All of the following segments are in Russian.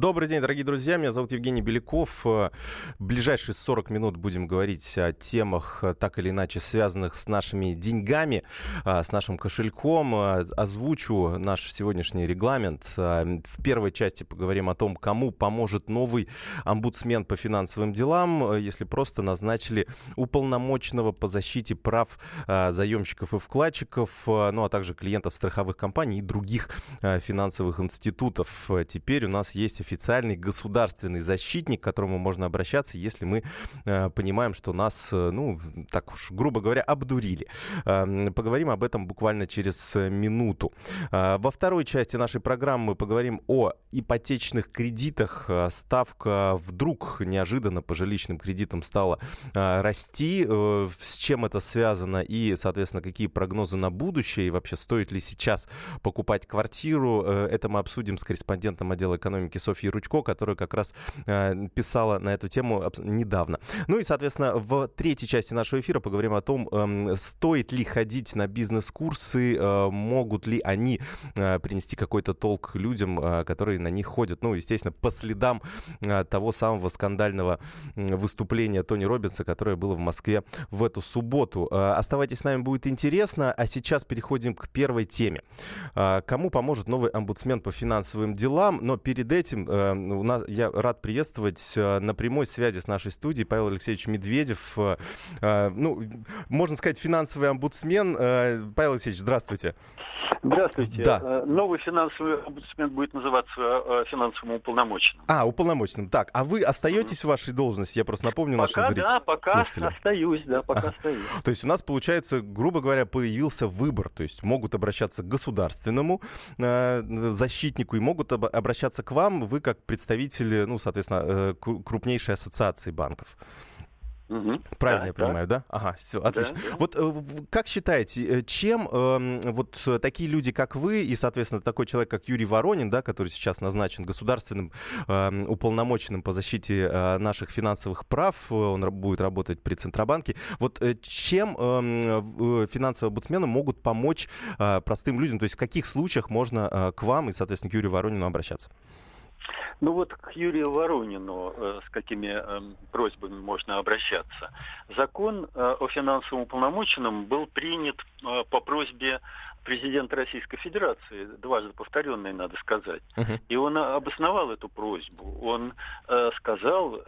Добрый день, дорогие друзья. Меня зовут Евгений Беляков. В ближайшие 40 минут будем говорить о темах, так или иначе связанных с нашими деньгами, а, с нашим кошельком. Озвучу наш сегодняшний регламент. В первой части поговорим о том, кому поможет новый омбудсмен по финансовым делам, если просто назначили уполномоченного по защите прав заемщиков и вкладчиков, ну а также клиентов страховых компаний и других финансовых институтов. Теперь у нас есть официальный государственный защитник, к которому можно обращаться, если мы э, понимаем, что нас, э, ну, так уж, грубо говоря, обдурили. Э, поговорим об этом буквально через минуту. Э, во второй части нашей программы мы поговорим о ипотечных кредитах. Ставка вдруг неожиданно по жилищным кредитам стала расти. С чем это связано и, соответственно, какие прогнозы на будущее и вообще стоит ли сейчас покупать квартиру, это мы обсудим с корреспондентом отдела экономики Софьей Софьи Ручко, которая как раз э, писала на эту тему недавно. Ну и, соответственно, в третьей части нашего эфира поговорим о том, э, стоит ли ходить на бизнес-курсы, э, могут ли они э, принести какой-то толк людям, которые на них ходят. Ну, естественно, по следам того самого скандального выступления Тони Робинса, которое было в Москве в эту субботу. Оставайтесь с нами, будет интересно. А сейчас переходим к первой теме. Кому поможет новый омбудсмен по финансовым делам? Но перед этим у нас, я рад приветствовать э, на прямой связи с нашей студией Павел Алексеевич Медведев. Э, ну, можно сказать, финансовый омбудсмен. Павел Алексеевич, здравствуйте. Здравствуйте. Да. Новый финансовый омбудсмен будет называться финансовым уполномоченным. А, уполномоченным. Так, а вы остаетесь mm-hmm. в вашей должности? Я просто напомню пока, нашим зрителям. Да, пока остаюсь, да, пока ага. остаюсь. То есть у нас, получается, грубо говоря, появился выбор. То есть могут обращаться к государственному э, защитнику и могут об- обращаться к вам. Вы как представители, ну, соответственно, э, крупнейшей ассоциации банков. Угу. Правильно да, я понимаю, да? да? Ага, все, отлично. Да, да. Вот э, как считаете, э, чем э, вот такие люди, как вы, и, соответственно, такой человек, как Юрий Воронин, да, который сейчас назначен государственным э, уполномоченным по защите э, наших финансовых прав, он будет работать при Центробанке, вот чем э, финансовые омбудсмены могут помочь простым людям, то есть в каких случаях можно к вам и, соответственно, к Юрию Воронину обращаться? Ну вот к Юрию Воронину э, с какими э, просьбами можно обращаться. Закон э, о финансовом уполномоченном был принят э, по просьбе президента Российской Федерации, дважды повторенный, надо сказать. Uh-huh. И он обосновал эту просьбу. Он сказал,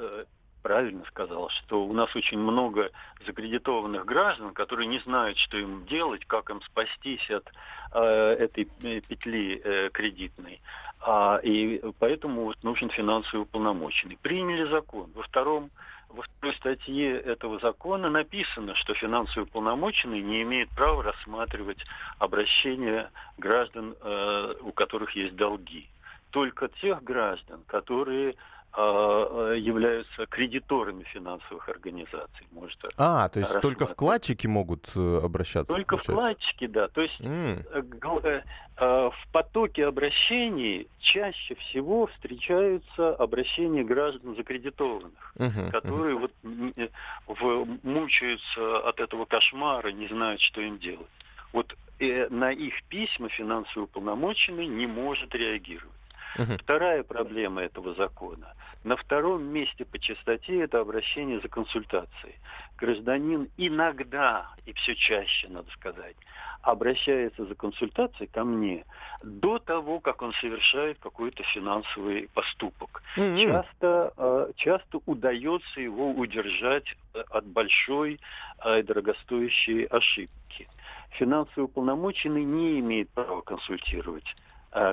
правильно сказал, что у нас очень много закредитованных граждан, которые не знают, что им делать, как им спастись от э, этой петли э, кредитной. А, и поэтому вот нужен финансовый уполномоченный. Приняли закон. Во втором во второй статье этого закона написано, что финансовый уполномоченный не имеет права рассматривать обращения граждан, э, у которых есть долги. Только тех граждан, которые являются кредиторами финансовых организаций. Может, а, то есть только вкладчики могут э, обращаться? Только получается? вкладчики, да. То есть mm. в потоке обращений чаще всего встречаются обращения граждан закредитованных, uh-huh, которые uh-huh. вот мучаются от этого кошмара, не знают, что им делать. Вот на их письма финансовый уполномоченный не может реагировать. Угу. Вторая проблема этого закона. На втором месте по частоте это обращение за консультацией. Гражданин иногда, и все чаще, надо сказать, обращается за консультацией ко мне до того, как он совершает какой-то финансовый поступок. Mm-hmm. Часто, э, часто удается его удержать э, от большой э, и дорогостоящей ошибки. Финансовый уполномоченный не имеет права консультировать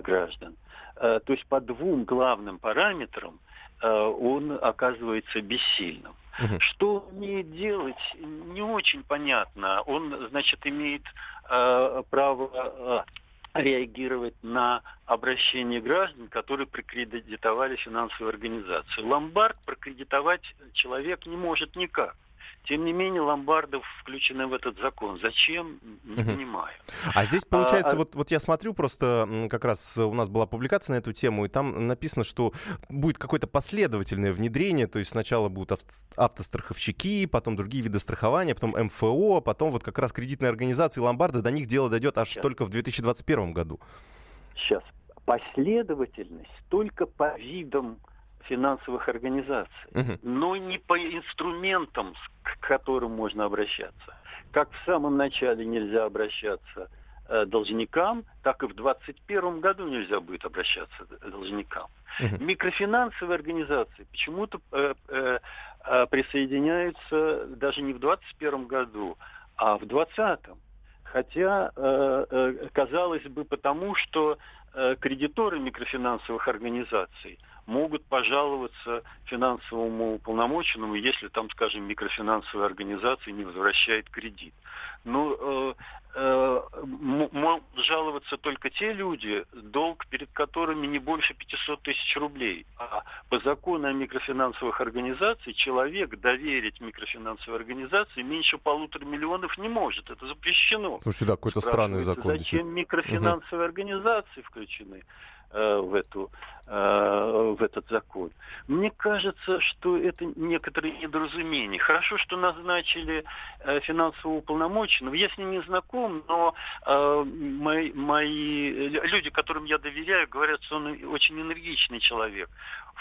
граждан. Э, то есть по двум главным параметрам э, он оказывается бессильным. Угу. Что он умеет делать, не очень понятно. Он, значит, имеет э, право реагировать на обращение граждан, которые прокредитовали финансовую организацию. Ломбард прокредитовать человек не может никак. Тем не менее, ломбардов включены в этот закон. Зачем? Не угу. понимаю. А здесь получается, а, а, вот, вот я смотрю, просто как раз у нас была публикация на эту тему, и там написано, что будет какое-то последовательное внедрение, то есть сначала будут автостраховщики, потом другие виды страхования, потом МФО, потом вот как раз кредитные организации ломбарды, до них дело дойдет аж Сейчас. только в 2021 году. Сейчас последовательность только по видам финансовых организаций, угу. но не по инструментам, к которым можно обращаться. Как в самом начале нельзя обращаться э, должникам, так и в 2021 году нельзя будет обращаться к должникам. Угу. Микрофинансовые организации почему-то э, э, э присоединяются даже не в 2021 году, а в 2020. Хотя, э, э, казалось бы, потому что э, кредиторы микрофинансовых организаций могут пожаловаться финансовому уполномоченному, если там, скажем, микрофинансовая организация не возвращает кредит. Но э, э, могут жаловаться только те люди, долг перед которыми не больше 500 тысяч рублей. А по закону о микрофинансовых организациях человек доверить микрофинансовой организации меньше полутора миллионов не может. Это запрещено. Слушайте, да, какой-то странный закон. Зачем микрофинансовые угу. организации включены? Э, в, эту, э, в этот закон. Мне кажется, что это некоторые недоразумения. Хорошо, что назначили э, финансового уполномоченного. Я с ним не знаком, но мои, мои люди, которым я доверяю, говорят, что он очень энергичный человек.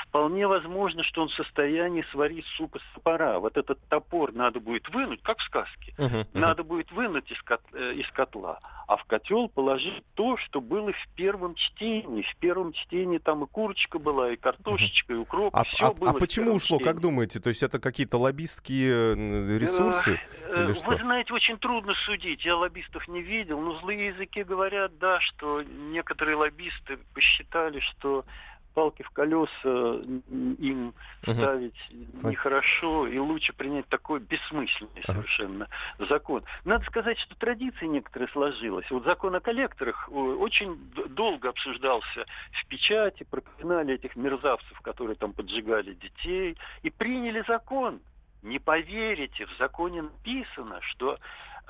Вполне возможно, что он в состоянии сварить суп из топора. Вот этот топор надо будет вынуть, как в сказке. Uh-huh, uh-huh. Надо будет вынуть из, кот, из котла, а в котел положить то, что было в первом чтении. В первом чтении там и курочка была, и картошечка, и укроп. А, все а, было а почему ушло, чтении. как думаете? То есть это какие-то лоббистские ресурсы? Э, или что? Вы знаете, очень трудно судить. Я лоббистов не видел, но злые языки говорят, да, что некоторые лоббисты посчитали, что палки в колеса им угу. ставить нехорошо, и лучше принять такой бессмысленный ага. совершенно закон. Надо сказать, что традиция некоторая сложилась. Вот закон о коллекторах очень долго обсуждался в печати, проклинали этих мерзавцев, которые там поджигали детей, и приняли закон. Не поверите, в законе написано, что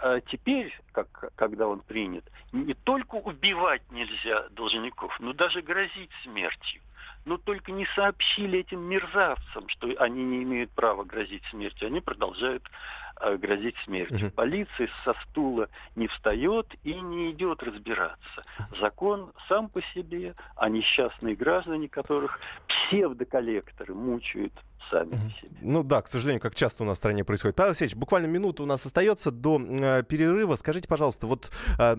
э, теперь, как, когда он принят, не только убивать нельзя должников, но даже грозить смертью но только не сообщили этим мерзавцам, что они не имеют права грозить смертью. Они продолжают э, грозить смертью. Угу. Полиция со стула не встает и не идет разбираться. Закон сам по себе, а несчастные граждане, которых псевдоколлекторы мучают сами по себе. Ну да, к сожалению, как часто у нас в стране происходит. Павел Алексеевич, буквально минута у нас остается до э, перерыва. Скажите, пожалуйста, вот э,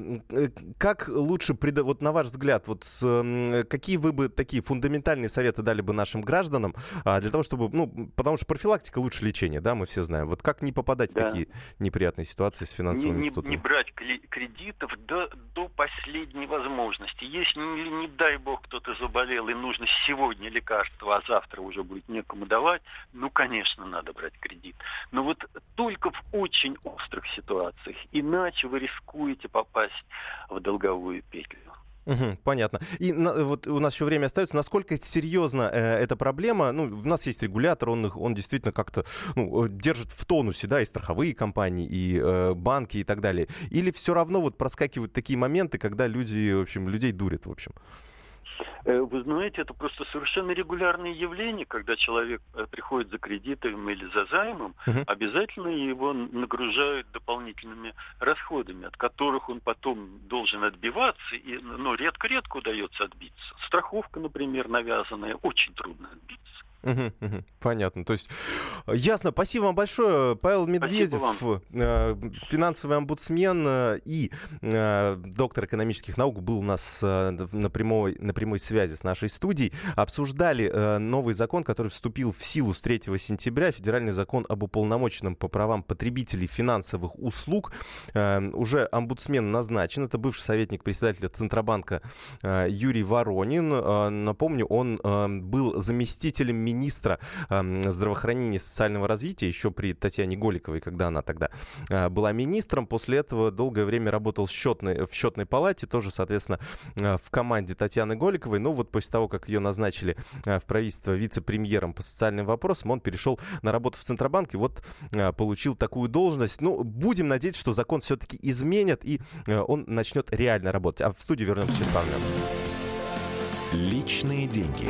как лучше, преда... вот на ваш взгляд, вот э, какие вы бы такие фундаментальные советы дали бы нашим гражданам э, для того, чтобы, ну, потому что профилактика лучше лечения, да, мы все знаем. Вот как не попадать да. в такие неприятные ситуации с финансовым не, институтом? Не, не брать кредитов до, до последней возможности. Если, не, не дай бог, кто-то заболел и нужно сегодня лекарство, а завтра уже будет некому давать, давать, ну, конечно, надо брать кредит. Но вот только в очень острых ситуациях, иначе вы рискуете попасть в долговую петлю. Угу, понятно. И на, вот у нас еще время остается. Насколько серьезна э, эта проблема? Ну, у нас есть регулятор, он, он действительно как-то ну, э, держит в тонусе, да, и страховые компании, и э, банки, и так далее. Или все равно вот проскакивают такие моменты, когда люди, в общем, людей дурят, в общем? Вы знаете, это просто совершенно регулярное явление, когда человек э, приходит за кредитом или за займом, uh-huh. обязательно его нагружают дополнительными расходами, от которых он потом должен отбиваться, и, но ну, редко-редко удается отбиться. Страховка, например, навязанная, очень трудно отбиться. Угу, угу, понятно. То есть ясно. Спасибо вам большое. Павел Медведев, э, финансовый омбудсмен э, и э, доктор экономических наук, был у нас на, прямой, на прямой связи с нашей студией. Обсуждали новый закон, который вступил в силу с 3 сентября. Федеральный закон об уполномоченном по правам потребителей финансовых услуг. Уже омбудсмен назначен. Это бывший советник председателя Центробанка Юрий Воронин. Напомню, он был заместителем министра здравоохранения и социального развития еще при Татьяне Голиковой, когда она тогда э, была министром. После этого долгое время работал в счетной, в счетной палате, тоже, соответственно, э, в команде Татьяны Голиковой. Но вот после того, как ее назначили э, в правительство вице-премьером по социальным вопросам, он перешел на работу в Центробанке, вот э, получил такую должность. Ну, будем надеяться, что закон все-таки изменят, и он начнет реально работать. А в студию вернемся через пару минут. Личные деньги.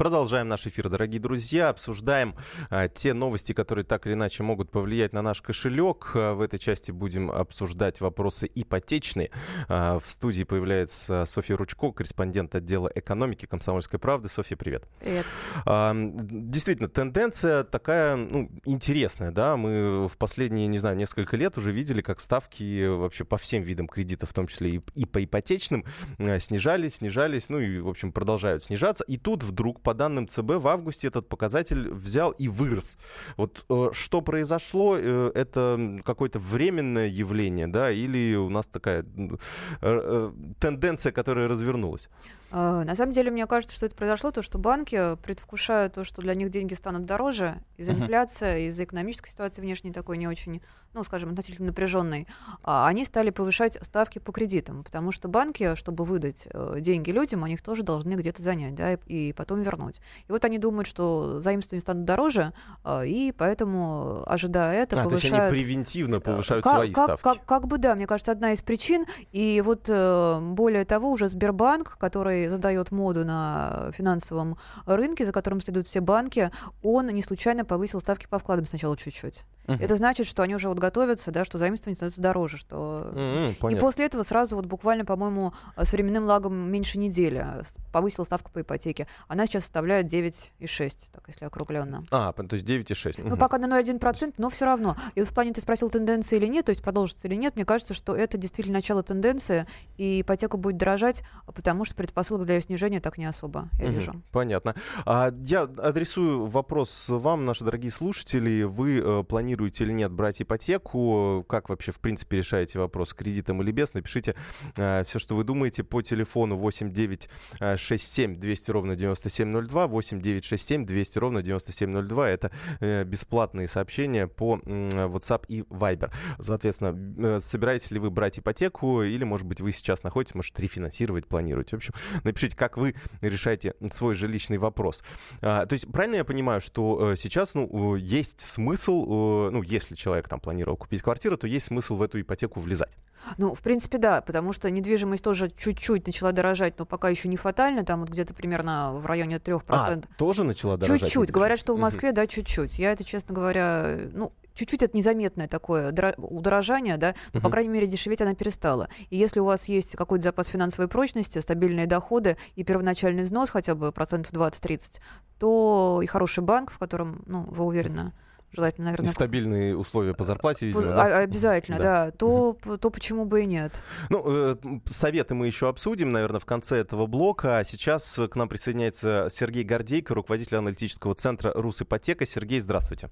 Продолжаем наш эфир, дорогие друзья. Обсуждаем а, те новости, которые так или иначе могут повлиять на наш кошелек. А, в этой части будем обсуждать вопросы ипотечные. А, в студии появляется Софья Ручко, корреспондент отдела экономики «Комсомольской правды». Софья, привет. Привет. А, действительно, тенденция такая ну, интересная. Да? Мы в последние, не знаю, несколько лет уже видели, как ставки вообще по всем видам кредитов, в том числе и, и по ипотечным, снижались, снижались, ну и, в общем, продолжают снижаться. И тут вдруг по данным ЦБ, в августе этот показатель взял и вырос. Вот э, что произошло, э, это какое-то временное явление, да, или у нас такая э, тенденция, которая развернулась? А, на самом деле, мне кажется, что это произошло, то, что банки, предвкушая то, что для них деньги станут дороже из-за uh-huh. инфляции, из-за экономической ситуации внешней такой не очень, ну, скажем, относительно напряженной, а, они стали повышать ставки по кредитам, потому что банки, чтобы выдать э, деньги людям, они их тоже должны где-то занять, да, и, и потом вернуть. И вот они думают, что заимствования станут дороже, а, и поэтому, ожидая это, а, повышают... То есть они превентивно э, повышают как, свои как, ставки. Как, как бы, да, мне кажется, одна из причин. И вот э, более того, уже Сбербанк, который задает моду на финансовом рынке, за которым следуют все банки, он не случайно повысил ставки по вкладам сначала чуть-чуть. Uh-huh. Это значит, что они уже вот готовятся, да, что заимствование становится дороже, что uh-huh, и после этого сразу вот буквально, по-моему, с временным лагом меньше недели повысила ставку по ипотеке. Она сейчас составляет 9,6, так если округленно. А, то есть 9,6. Uh-huh. Ну пока на 0,1%, но все равно. И вот в плане ты спросил тенденции или нет, то есть продолжится или нет, мне кажется, что это действительно начало тенденции, и ипотека будет дорожать, потому что предпосылок для снижения так не особо, я угу, вижу. Понятно. А, я адресую вопрос вам, наши дорогие слушатели. Вы э, планируете или нет брать ипотеку? Как вообще, в принципе, решаете вопрос, кредитом или без? Напишите э, все, что вы думаете по телефону 8967 200 ровно 9702, 8967 200 ровно 9702. Это э, бесплатные сообщения по э, WhatsApp и Viber. Соответственно, э, собираетесь ли вы брать ипотеку или, может быть, вы сейчас находитесь, может, рефинансировать планируете? В общем, напишите, как вы решаете свой жилищный вопрос. А, то есть правильно я понимаю, что э, сейчас ну, есть смысл, ну, если человек там планировал купить квартиру, то есть смысл в эту ипотеку влезать? Ну, в принципе, да, потому что недвижимость тоже чуть-чуть начала дорожать, но пока еще не фатально, там вот где-то примерно в районе 3%. А, тоже начала дорожать? Чуть-чуть. Говорят, что в Москве, да, чуть-чуть. Я это, честно говоря, ну, чуть-чуть это незаметное такое удорожание, да, но, uh-huh. по крайней мере, дешеветь она перестала. И если у вас есть какой-то запас финансовой прочности, стабильные доходы и первоначальный взнос хотя бы процентов 20-30, то и хороший банк, в котором, ну, вы уверены, желательно, наверное... И стабильные условия по зарплате, видимо, да? А, обязательно, да. да. То, то почему бы и нет. Ну, э, советы мы еще обсудим, наверное, в конце этого блока. А сейчас к нам присоединяется Сергей Гордейко, руководитель аналитического центра «Русипотека». Сергей, здравствуйте.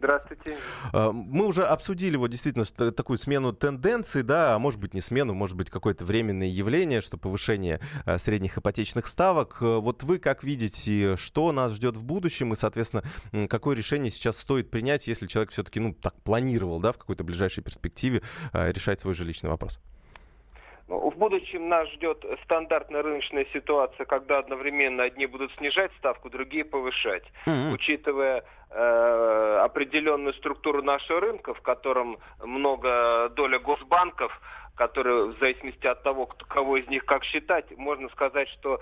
Здравствуйте. А, мы уже обсудили вот действительно такую смену тенденций, да, а может быть не смену, может быть какое-то временное явление, что повышение а, средних ипотечных ставок. Э, вот вы как видите, что нас ждет в будущем и, соответственно, какое решение сейчас стоит принять, если человек все-таки, ну, так планировал, да, в какой-то ближайшей перспективе а, решать свой жилищный вопрос? Ну, в будущем нас ждет стандартная рыночная ситуация, когда одновременно одни будут снижать ставку, другие повышать. Mm-hmm. Учитывая определенную структуру нашего рынка, в котором много доля госбанков, которые в зависимости от того, кого из них как считать, можно сказать, что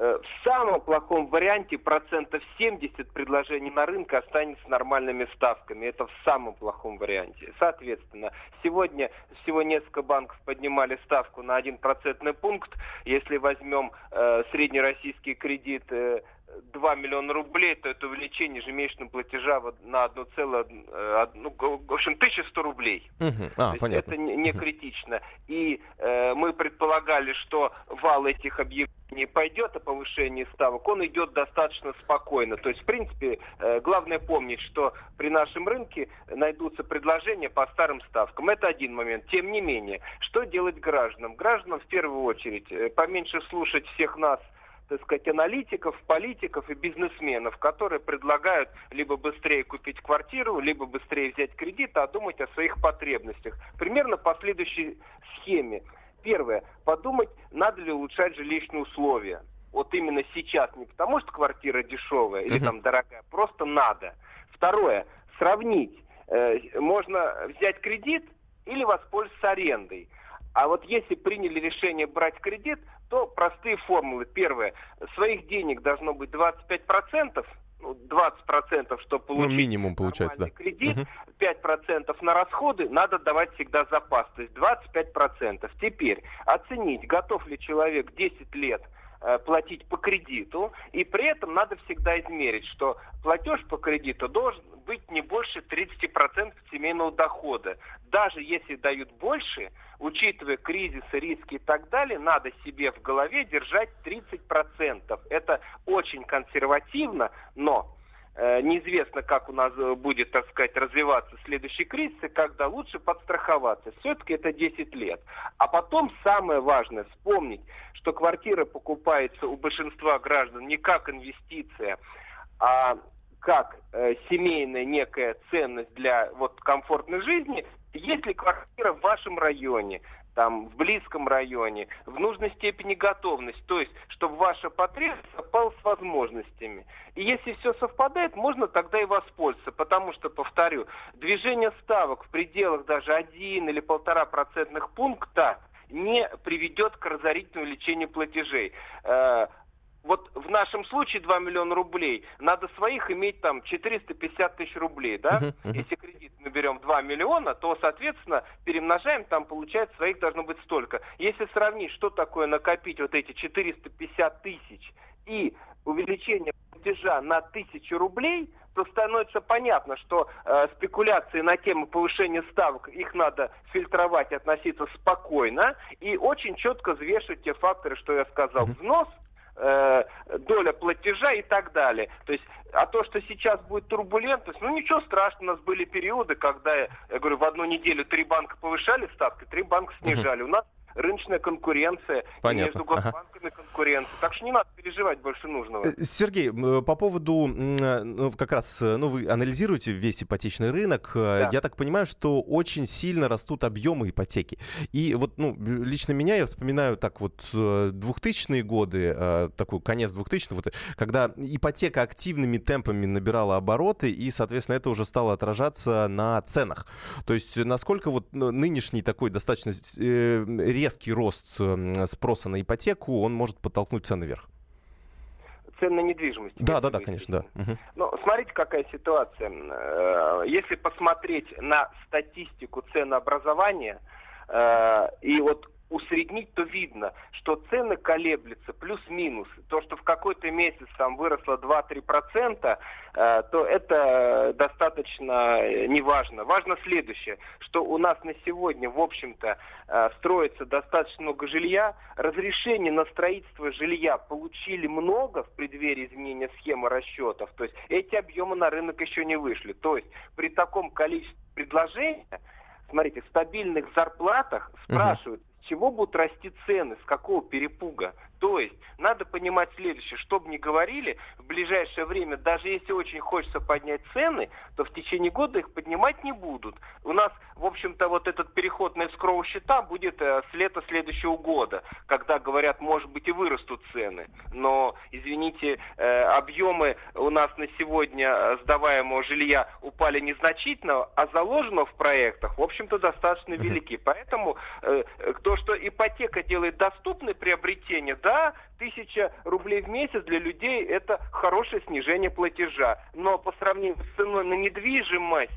Э, в самом плохом варианте процентов 70 предложений на рынке останется нормальными ставками. Это в самом плохом варианте. Соответственно, сегодня всего несколько банков поднимали ставку на 1 процентный пункт. Если возьмем э, среднероссийский кредит э, 2 миллиона рублей, то это увеличение ежемесячного платежа на 1, э, ну, в общем, 1100 рублей. Угу. А, понятно. Это не, не критично. И э, мы предполагали, что вал этих объявлений пойдет о повышении ставок, он идет достаточно спокойно. То есть, в принципе, э, главное помнить, что при нашем рынке найдутся предложения по старым ставкам. Это один момент. Тем не менее, что делать гражданам? Гражданам в первую очередь э, поменьше слушать всех нас – так сказать, аналитиков, политиков и бизнесменов, которые предлагают либо быстрее купить квартиру, либо быстрее взять кредит, а думать о своих потребностях. Примерно по следующей схеме. Первое. Подумать, надо ли улучшать жилищные условия. Вот именно сейчас. Не потому, что квартира дешевая или там дорогая. Просто надо. Второе. Сравнить. Э, можно взять кредит или воспользоваться арендой. А вот если приняли решение брать кредит, то простые формулы. Первое. Своих денег должно быть 25%, ну, 20%, чтобы ну, получить ну, минимум получается, да. кредит, угу. 5% на расходы, надо давать всегда запас, то есть 25%. Теперь оценить, готов ли человек 10 лет Э, платить по кредиту, и при этом надо всегда измерить, что платеж по кредиту должен быть не больше 30% семейного дохода. Даже если дают больше, учитывая кризисы, риски и так далее, надо себе в голове держать 30%. Это очень консервативно, но Э, неизвестно, как у нас э, будет, так сказать, развиваться следующий кризис, и когда лучше подстраховаться. Все-таки это 10 лет. А потом самое важное, вспомнить, что квартира покупается у большинства граждан не как инвестиция, а как э, семейная некая ценность для вот, комфортной жизни, если квартира в вашем районе, там, в близком районе, в нужной степени готовность, то есть, чтобы ваша потребность совпала с возможностями. И если все совпадает, можно тогда и воспользоваться, потому что, повторю, движение ставок в пределах даже 1 или полтора процентных пункта не приведет к разорительному увеличению платежей. Вот в нашем случае 2 миллиона рублей, надо своих иметь там 450 тысяч рублей, да? Uh-huh, uh-huh. Если кредит мы берем 2 миллиона, то, соответственно, перемножаем, там получается своих должно быть столько. Если сравнить, что такое накопить вот эти 450 тысяч и увеличение платежа на тысячу рублей, то становится понятно, что э, спекуляции на тему повышения ставок, их надо фильтровать, относиться спокойно и очень четко взвешивать те факторы, что я сказал. Взнос – э, доля платежа и так далее. То есть, а то, что сейчас будет турбулентность, ну ничего страшного, у нас были периоды, когда, я говорю, в одну неделю три банка повышали ставки, три банка снижали. У нас рыночная конкуренция, Понятно. между госбанками ага. конкуренция. Так что не надо переживать больше нужного. Э, Сергей, э, по поводу, э, ну, как раз, ну, вы анализируете весь ипотечный рынок. Да. Я так понимаю, что очень сильно растут объемы ипотеки. И вот, ну, лично меня, я вспоминаю так вот 2000-е годы, такой конец 2000-х, вот, когда ипотека активными темпами набирала обороты, и, соответственно, это уже стало отражаться на ценах. То есть, насколько вот нынешний такой достаточно резкий рост спроса на ипотеку, он может подтолкнуть цены вверх? цен на недвижимость. Да, да, да, конечно, да. Угу. Но смотрите, какая ситуация. Э, если посмотреть на статистику ценообразования, э, и вот усреднить, то видно, что цены колеблются плюс-минус. То, что в какой-то месяц там выросло 2-3%, э, то это достаточно э, неважно. Важно следующее, что у нас на сегодня, в общем-то, э, строится достаточно много жилья. Разрешение на строительство жилья получили много в преддверии изменения схемы расчетов. То есть эти объемы на рынок еще не вышли. То есть при таком количестве предложений смотрите, в стабильных зарплатах спрашивают, чего будут расти цены, с какого перепуга. То есть надо понимать следующее, что бы ни говорили, в ближайшее время, даже если очень хочется поднять цены, то в течение года их поднимать не будут. У нас, в общем-то, вот этот переход на эскроу счета будет э, с лета следующего года, когда, говорят, может быть и вырастут цены. Но, извините, э, объемы у нас на сегодня э, сдаваемого жилья упали незначительно, а заложено в проектах, в общем-то, достаточно велики. Поэтому э, то, что ипотека делает доступное приобретение, да, тысяча рублей в месяц для людей это хорошее снижение платежа. Но по сравнению с ценой на недвижимость,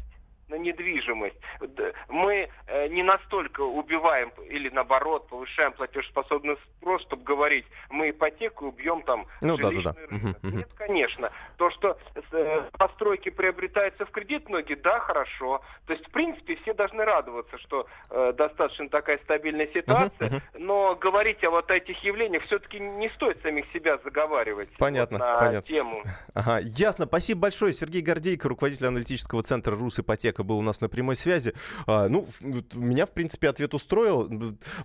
на недвижимость. Мы э, не настолько убиваем или наоборот повышаем платежеспособный спрос, чтобы говорить, мы ипотеку убьем там ну, да, да, да. рынок. Нет, конечно. То, что э, постройки приобретаются в кредит многие, да, хорошо. То есть, в принципе, все должны радоваться, что э, достаточно такая стабильная ситуация, но говорить о вот этих явлениях все-таки не стоит самих себя заговаривать. Понятно, вот, на понятно. тему. Ага, ясно. Спасибо большое. Сергей Гордейко, руководитель аналитического центра «Рус Ипотека» человека был у нас на прямой связи. А, ну, меня, в принципе, ответ устроил.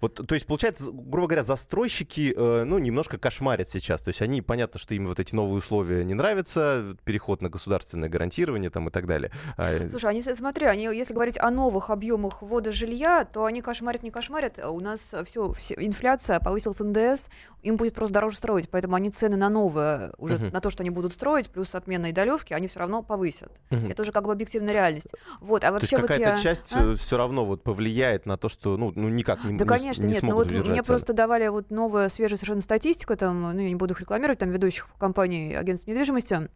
Вот, то есть, получается, грубо говоря, застройщики, э, ну, немножко кошмарят сейчас. То есть они, понятно, что им вот эти новые условия не нравятся, переход на государственное гарантирование там и так далее. А, Слушай, они, смотри, они, если говорить о новых объемах ввода жилья, то они кошмарят, не кошмарят. У нас все, все инфляция, повысился НДС, им будет просто дороже строить, поэтому они цены на новое, уже uh-huh. на то, что они будут строить, плюс отмена и долевки, они все равно повысят. Uh-huh. Это уже как бы объективная реальность. Вот, а вообще то есть какая-то вот я... часть а? Э, все равно вот повлияет на то, что, ну, ну никак не Да, не, конечно, не нет. Ну вот мне просто давали вот новая, свежая совершенно статистика, там, ну, я не буду их рекламировать, там, ведущих компаний агентств недвижимости,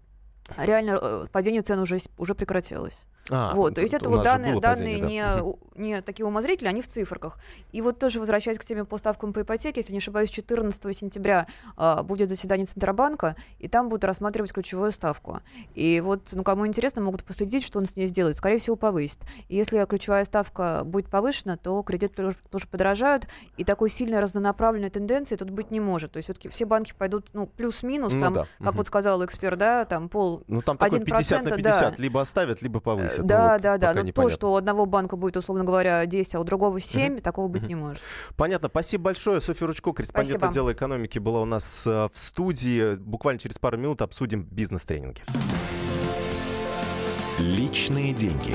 реально э, падение цен уже, уже прекратилось. А, вот, то есть это вот данные, данные да. не, не такие умозрительные, они в цифрах. И вот тоже возвращаясь к теме по ставкам по ипотеке, если не ошибаюсь, 14 сентября а, будет заседание Центробанка, и там будут рассматривать ключевую ставку. И вот, ну, кому интересно, могут последить, что он с ней сделает. Скорее всего, повысит. И если ключевая ставка будет повышена, то кредиты тоже, подорожают, и такой сильной разнонаправленной тенденции тут быть не может. То есть все-таки все банки пойдут, ну, плюс-минус, ну, там, да. как угу. вот сказал эксперт, да, там пол... Ну, там такой 50 на 50, да. либо оставят, либо повысят это да, вот да, да. Но непонятно. то, что у одного банка будет, условно говоря, 10, а у другого 7, uh-huh. такого быть uh-huh. не может. Понятно. Спасибо большое. Софья Ручко, корреспондент Спасибо. отдела экономики, была у нас э, в студии. Буквально через пару минут обсудим бизнес-тренинги. Личные деньги.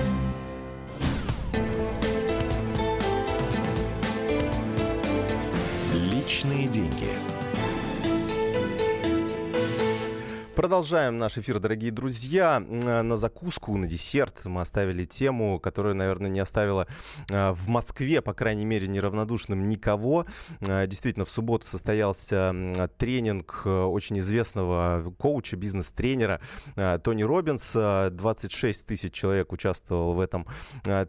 Личные деньги. Продолжаем наш эфир, дорогие друзья. На закуску, на десерт мы оставили тему, которая, наверное, не оставила а, в Москве, по крайней мере, неравнодушным никого. А, действительно, в субботу состоялся тренинг очень известного коуча, бизнес-тренера Тони Робинс. 26 тысяч человек участвовал в этом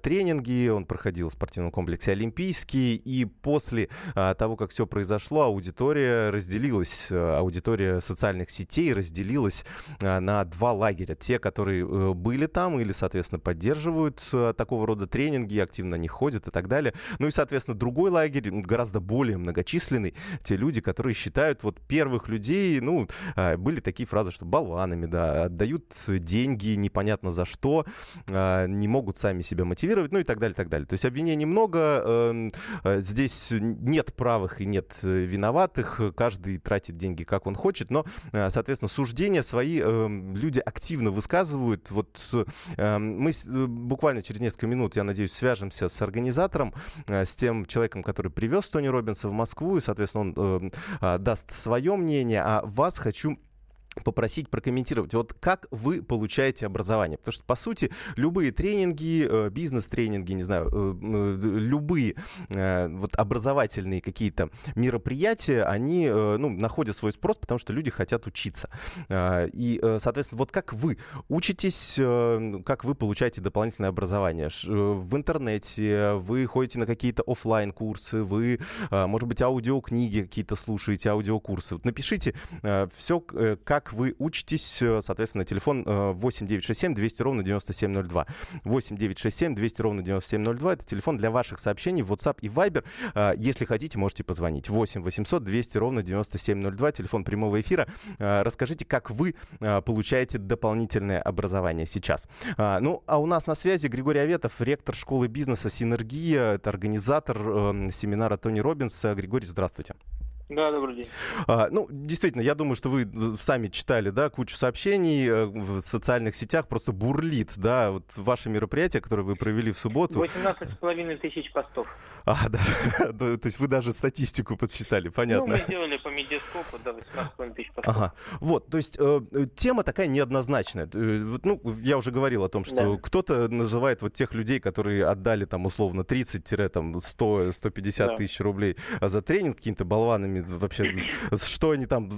тренинге. Он проходил в спортивном комплексе «Олимпийский». И после того, как все произошло, аудитория разделилась. Аудитория социальных сетей разделилась разделилась а, на два лагеря. Те, которые э, были там или, соответственно, поддерживают э, такого рода тренинги, активно не ходят и так далее. Ну и, соответственно, другой лагерь, гораздо более многочисленный. Те люди, которые считают вот первых людей, ну, а, были такие фразы, что болванами, да, отдают деньги непонятно за что, а, не могут сами себя мотивировать, ну и так далее, так далее. То есть обвинений много, эм, э, здесь нет правых и нет виноватых, каждый тратит деньги как он хочет, но, соответственно, суждение суждения свои э, люди активно высказывают. Вот э, мы э, буквально через несколько минут, я надеюсь, свяжемся с организатором, э, с тем человеком, который привез Тони Робинса в Москву, и, соответственно, он э, э, даст свое мнение. А вас хочу попросить прокомментировать, вот как вы получаете образование, потому что, по сути, любые тренинги, э, бизнес-тренинги, не знаю, э, любые э, вот образовательные какие-то мероприятия, они, ну, находят свой спрос, потому что люди хотят учиться. И, соответственно, вот как вы учитесь, как вы получаете дополнительное образование? В интернете вы ходите на какие-то офлайн курсы вы, может быть, аудиокниги какие-то слушаете, аудиокурсы. Вот напишите все, как как вы учитесь. Э, соответственно, телефон 8 967 200 ровно 9702. 8 967 200 ровно 9702. Это телефон для ваших сообщений в WhatsApp и Viber. Э, если хотите, можете позвонить. 8 800 200 ровно 9702. Телефон прямого эфира. Э, расскажите, как вы получаете дополнительное образование сейчас. Ну, а у нас на связи Григорий Аветов, ректор школы бизнеса «Синергия». Это организатор семинара Тони Робинса. Григорий, здравствуйте. Да, добрый день. А, ну, действительно, я думаю, что вы э, сами читали, да, кучу сообщений э, в социальных сетях, просто бурлит, да, вот ваше мероприятие, которое вы провели в субботу. 18,5 тысяч постов. А, да, то есть вы даже статистику подсчитали, понятно. Ну, мы сделали по медиаскопу, да, 18,5 тысяч постов. Ага, вот, то есть э, тема такая неоднозначная. Э, ну, я уже говорил о том, что да. кто-то называет вот тех людей, которые отдали там условно 30-100-150 да. тысяч рублей за тренинг какими-то болванами вообще, что они там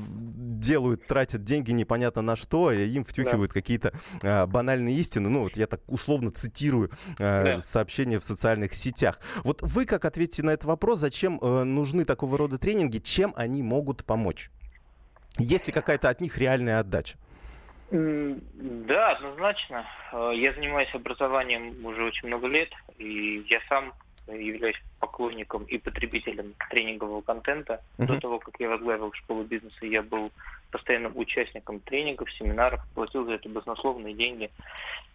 делают, тратят деньги непонятно на что, и им втюхивают да. какие-то а, банальные истины. Ну, вот я так условно цитирую а, да. сообщения в социальных сетях. Вот вы как ответите на этот вопрос, зачем а, нужны такого рода тренинги, чем они могут помочь? Есть ли какая-то от них реальная отдача? Да, однозначно. Э, я занимаюсь образованием уже очень много лет, и я сам являюсь поклонником и потребителем тренингового контента. Uh-huh. До того, как я возглавил школу бизнеса, я был постоянным участником тренингов, семинаров, платил за это баснословные деньги.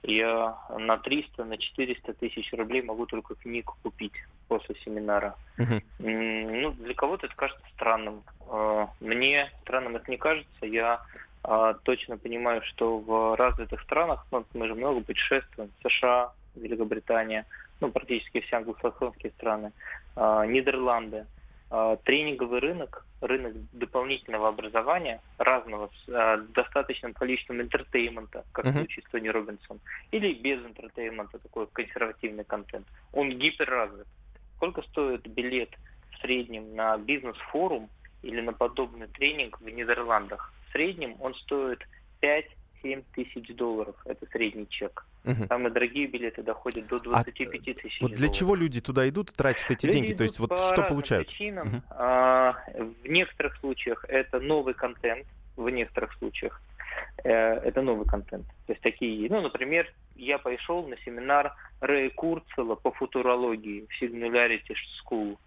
Я на 300, на 400 тысяч рублей могу только книгу купить после семинара. Uh-huh. Ну, для кого-то это кажется странным. Э, мне странным это не кажется. Я а, точно понимаю, что в развитых странах, ну, мы же много путешествуем, США, Великобритания, ну, практически все англосаксонские страны, а, Нидерланды, а, тренинговый рынок, рынок дополнительного образования, разного, с а, достаточным количеством entertainment а, как угу. в случае с Тони Роббинсом, или без entertainment а, такой консервативный контент, он гиперразвит. Сколько стоит билет в среднем на бизнес-форум или на подобный тренинг в Нидерландах? В среднем он стоит 5-7 тысяч долларов. Это средний чек. Угу. Самые дорогие билеты доходят до 25 а, тысяч Вот для долларов. чего люди туда идут, тратят эти люди деньги? То есть вот что получают? Причинам. Угу. А, в некоторых случаях это новый контент, в некоторых случаях э, это новый контент. То есть такие, ну, например, я пошел на семинар Рэя Курцела по футурологии в Singularity School.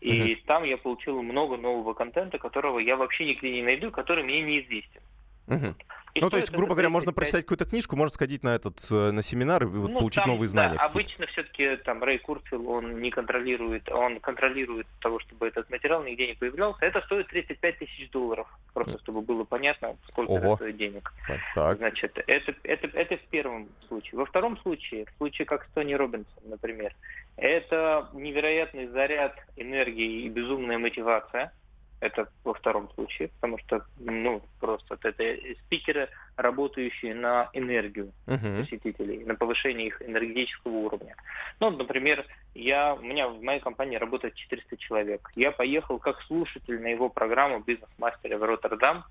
И uh-huh. там я получил много нового контента, которого я вообще нигде не найду, который мне неизвестен. Uh-huh. И ну, то есть, грубо говоря, можно прочитать какую-то книжку, можно сходить на этот э, на семинар и вот, ну, получить там, новые знания. Да, обычно все-таки там Рэй Курцел, он не контролирует, он контролирует того, чтобы этот материал нигде не появлялся. Это стоит 35 тысяч долларов, просто чтобы было понятно, сколько Ого. это стоит денег. Так. Значит, это, это, это в первом случае. Во втором случае, в случае как с Тони Робинсон, например, это невероятный заряд энергии и безумная мотивация это во втором случае, потому что, ну, просто это спикеры, работающие на энергию uh-huh. посетителей, на повышение их энергетического уровня. Ну, например, я, у меня в моей компании работает 400 человек. Я поехал как слушатель на его программу «Бизнес-мастера» в Роттердам.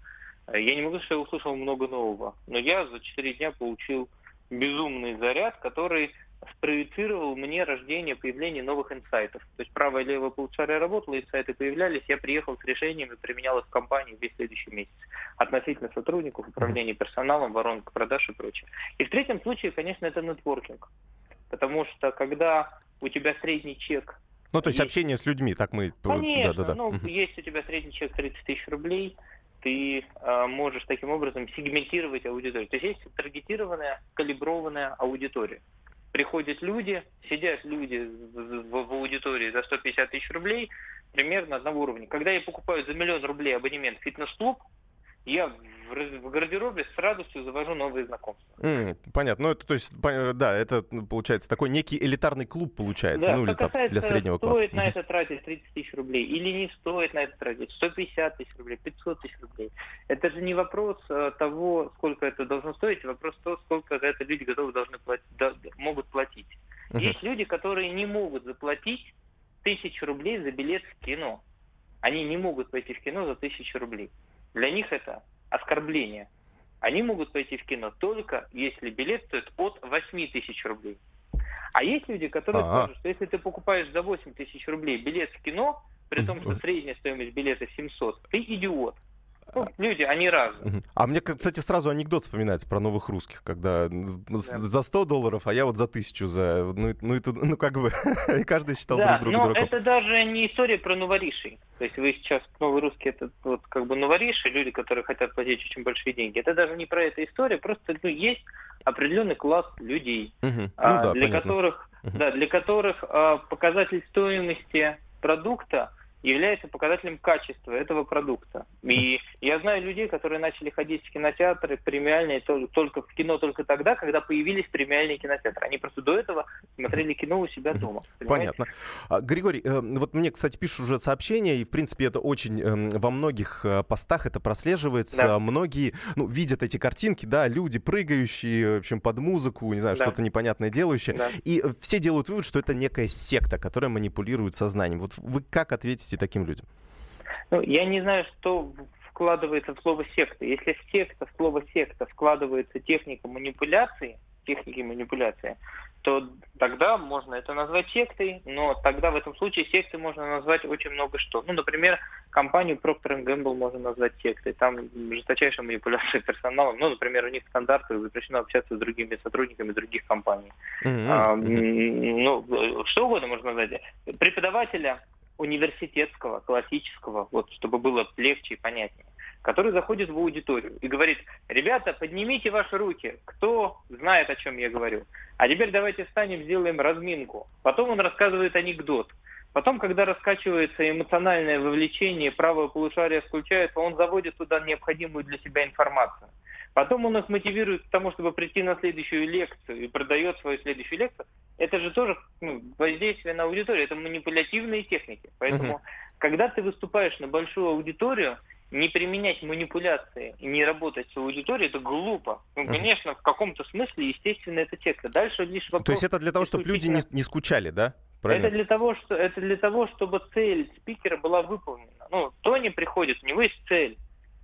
Я не могу сказать, что я услышал много нового, но я за 4 дня получил безумный заряд, который спроецировал мне рождение, появление новых инсайтов. То есть правое и левое полушарие работало, инсайты появлялись, я приехал с решениями, применял их в компании весь следующий месяц. Относительно сотрудников, управления персоналом, воронок продаж и прочее. И в третьем случае, конечно, это нетворкинг. Потому что когда у тебя средний чек... Ну, то есть, есть... общение с людьми, так мы... Конечно, да, да, да. ну, угу. есть у тебя средний чек 30 тысяч рублей, ты э, можешь таким образом сегментировать аудиторию. То есть есть таргетированная, калиброванная аудитория приходят люди, сидят люди в, в, аудитории за 150 тысяч рублей, примерно одного уровня. Когда я покупаю за миллион рублей абонемент в фитнес-клуб, я в гардеробе с радостью завожу новые знакомства. Mm, понятно. Ну, это, то есть, да, это ну, получается такой некий элитарный клуб получается, да, ну, или там для среднего стоит класса. Стоит на это тратить 30 тысяч рублей или не стоит на это тратить 150 тысяч рублей, 500 тысяч рублей. Это же не вопрос э, того, сколько это должно стоить, вопрос того, сколько за это люди готовы должны платить, да, могут платить. Uh-huh. Есть люди, которые не могут заплатить тысячу рублей за билет в кино. Они не могут пойти в кино за тысячу рублей. Для них это оскорбление. Они могут пойти в кино только если билет стоит от 8 тысяч рублей. А есть люди, которые А-а. скажут, что если ты покупаешь за 8 тысяч рублей билет в кино, при том, что средняя стоимость билета 700, ты идиот. Ну, люди, они разные. А мне, кстати, сразу анекдот вспоминается про новых русских, когда да. за 100 долларов, а я вот за тысячу за... Ну, ну, это, ну как бы, и каждый считал да, друг друга но дураком. это даже не история про новоришей. То есть вы сейчас, новые русские, это вот как бы новориши, люди, которые хотят платить очень большие деньги. Это даже не про эту историю, просто ну, есть определенный класс людей, угу. а, ну, да, для понятно. которых, угу. да, для которых а, показатель стоимости продукта является показателем качества этого продукта. И я знаю людей, которые начали ходить в кинотеатры премиальные только в кино только тогда, когда появились премиальные кинотеатры. Они просто до этого смотрели кино у себя дома. Понимаете? Понятно. А, Григорий, э, вот мне, кстати, пишут уже сообщения, и, в принципе, это очень э, во многих э, постах это прослеживается. Да. Многие ну, видят эти картинки, да, люди прыгающие, в общем, под музыку, не знаю, да. что-то непонятное делающее. Да. И все делают вывод, что это некая секта, которая манипулирует сознанием. Вот вы как ответите таким людям? Ну, я не знаю, что вкладывается в слово секта. Если в секта, в слово секта вкладывается техника манипуляции, техники манипуляции, то тогда можно это назвать сектой, но тогда в этом случае сектой можно назвать очень много что. Ну, например, компанию Procter Gamble можно назвать сектой. Там жесточайшая манипуляция персоналом. Ну, например, у них стандарты запрещено общаться с другими сотрудниками других компаний. Mm-hmm. А, ну, что угодно можно назвать. Преподавателя университетского, классического, вот, чтобы было легче и понятнее который заходит в аудиторию и говорит, ребята, поднимите ваши руки, кто знает, о чем я говорю. А теперь давайте встанем, сделаем разминку. Потом он рассказывает анекдот. Потом, когда раскачивается эмоциональное вовлечение, правое полушарие включается, он заводит туда необходимую для себя информацию. Потом он их мотивирует к тому, чтобы прийти на следующую лекцию и продает свою следующую лекцию. Это же тоже ну, воздействие на аудиторию, это манипулятивные техники. Поэтому, uh-huh. когда ты выступаешь на большую аудиторию, не применять манипуляции и не работать с аудиторией, это глупо. Ну, конечно, в каком-то смысле, естественно, это секта. Дальше лишь вопрос... То есть это для того, чтобы люди не, не скучали, да? Правильно? Это для того, что это для того, чтобы цель спикера была выполнена. Ну, Тони приходит, у него есть цель.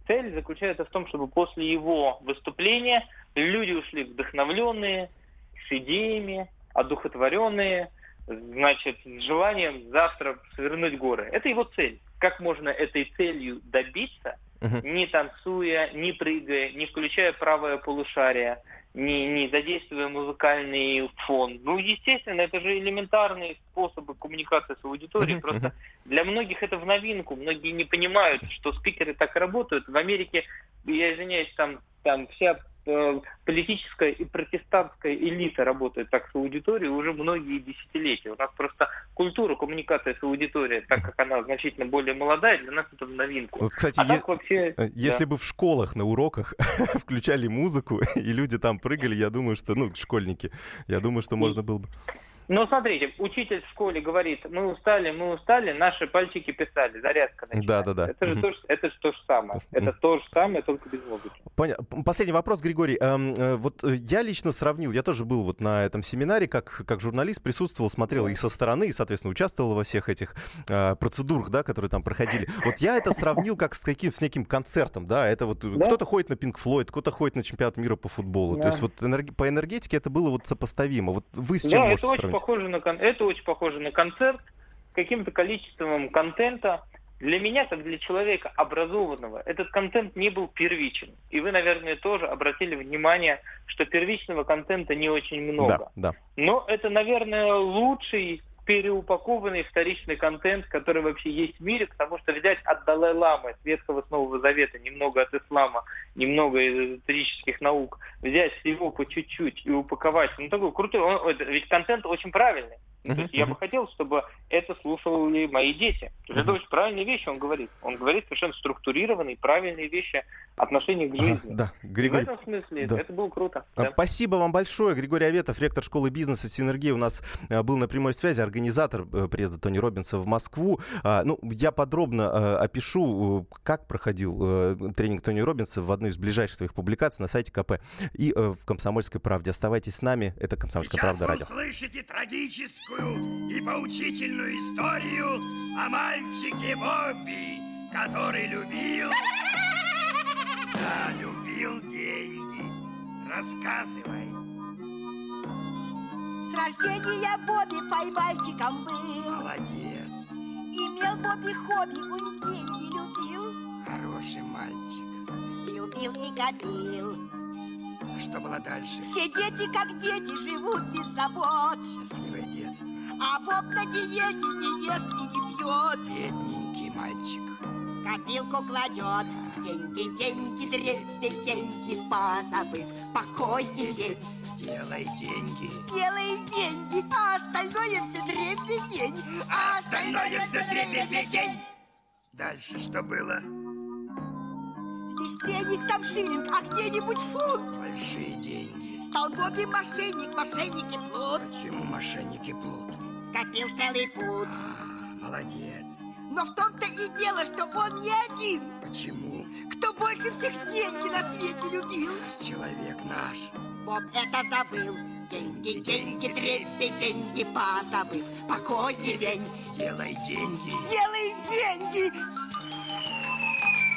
Цель заключается в том, чтобы после его выступления люди ушли вдохновленные, с идеями, одухотворенные, значит, с желанием завтра свернуть горы. Это его цель. Как можно этой целью добиться, не танцуя, не прыгая, не включая правое полушарие, не, не задействуя музыкальный фон. Ну, естественно, это же элементарные способы коммуникации с аудиторией. Просто для многих это в новинку. Многие не понимают, что спикеры так работают. В Америке, я извиняюсь, там, там вся политическая и протестантская элита работает так с аудиторией уже многие десятилетия. У нас просто культура коммуникации с аудиторией, так как она значительно более молодая, для нас это в новинку. Вот, кстати, а е- вообще... Э, если да. бы в школах на уроках включали музыку, и люди там прыгали, я думаю, что, ну, школьники, я думаю, что можно было бы... Ну, смотрите, учитель в школе говорит, мы устали, мы устали, наши пальчики писали, зарядка начинается. Да, да, да. Это же, то, это же то же самое. Это то же самое, только без музыки. Понятно. Последний вопрос, Григорий. Эм, э, вот э, я лично сравнил, я тоже был вот на этом семинаре, как, как журналист, присутствовал, смотрел и со стороны, и, соответственно, участвовал во всех этих э, процедурах, да, которые там проходили. Вот я это сравнил как с, каким, с неким концертом, да, это вот да? кто-то ходит на Pink Floyd, кто-то ходит на чемпионат мира по футболу. Да. То есть вот энерги- по энергетике это было вот сопоставимо. Вот вы с чем да, можете сравнить? Похоже на, это очень похоже на концерт с каким-то количеством контента. Для меня, как для человека образованного, этот контент не был первичен. И вы, наверное, тоже обратили внимание, что первичного контента не очень много. Да, да. Но это, наверное, лучший переупакованный вторичный контент, который вообще есть в мире, потому что взять от Далай-Ламы, Светского с Нового Завета, немного от ислама, немного из эзотерических наук, взять всего по чуть-чуть и упаковать, ну такой крутой, он, ведь контент очень правильный. Uh-huh, То есть uh-huh. я бы хотел, чтобы это слушали мои дети. Uh-huh. Это очень правильные вещи он говорит. Он говорит совершенно структурированные, правильные вещи отношения к жизни. Да, Григорий... В этом смысле да. это было круто. А, да. Спасибо вам большое. Григорий Аветов, ректор школы бизнеса «Синергия» у нас а, был на прямой связи, организатор э, приезда Тони Робинса в Москву. А, ну, я подробно опишу, как проходил э, тренинг Тони Робинса в одной из ближайших своих публикаций на сайте КП и э, в «Комсомольской правде». Оставайтесь с нами. Это «Комсомольская Сейчас правда» радио. слышите трагическую и поучительную историю о мальчике Бобби, который любил да, любил деньги. Рассказывай. С рождения Бобби поймальчиком был. Молодец. Имел Бобби хобби, он деньги любил. Хороший мальчик. Любил и гобил. А что было дальше? Все дети, как дети, живут без забот. Счастливое детство. А Боб на диете не ест и не пьет. Бедненький мальчик. Копилку кладет. Деньги, деньги, дребедь, деньги, позабыв покой и лень. Делай деньги. Делай деньги, а остальное все дребедень. А остальное все дребедень. Дальше что было? Здесь пеник, там шиллинг, а где-нибудь фунт. Большие деньги. Стал Бобби мошенник, мошенники плут. Почему мошенники плут? Скопил целый путь. А, молодец. Но в том-то и дело, что он не один. Почему? Кто больше всех деньги на свете любил? Человек наш. Боб это забыл. Деньги, деньги, трепи, деньги, позабыв. Покой и лень. Делай деньги. Делай деньги.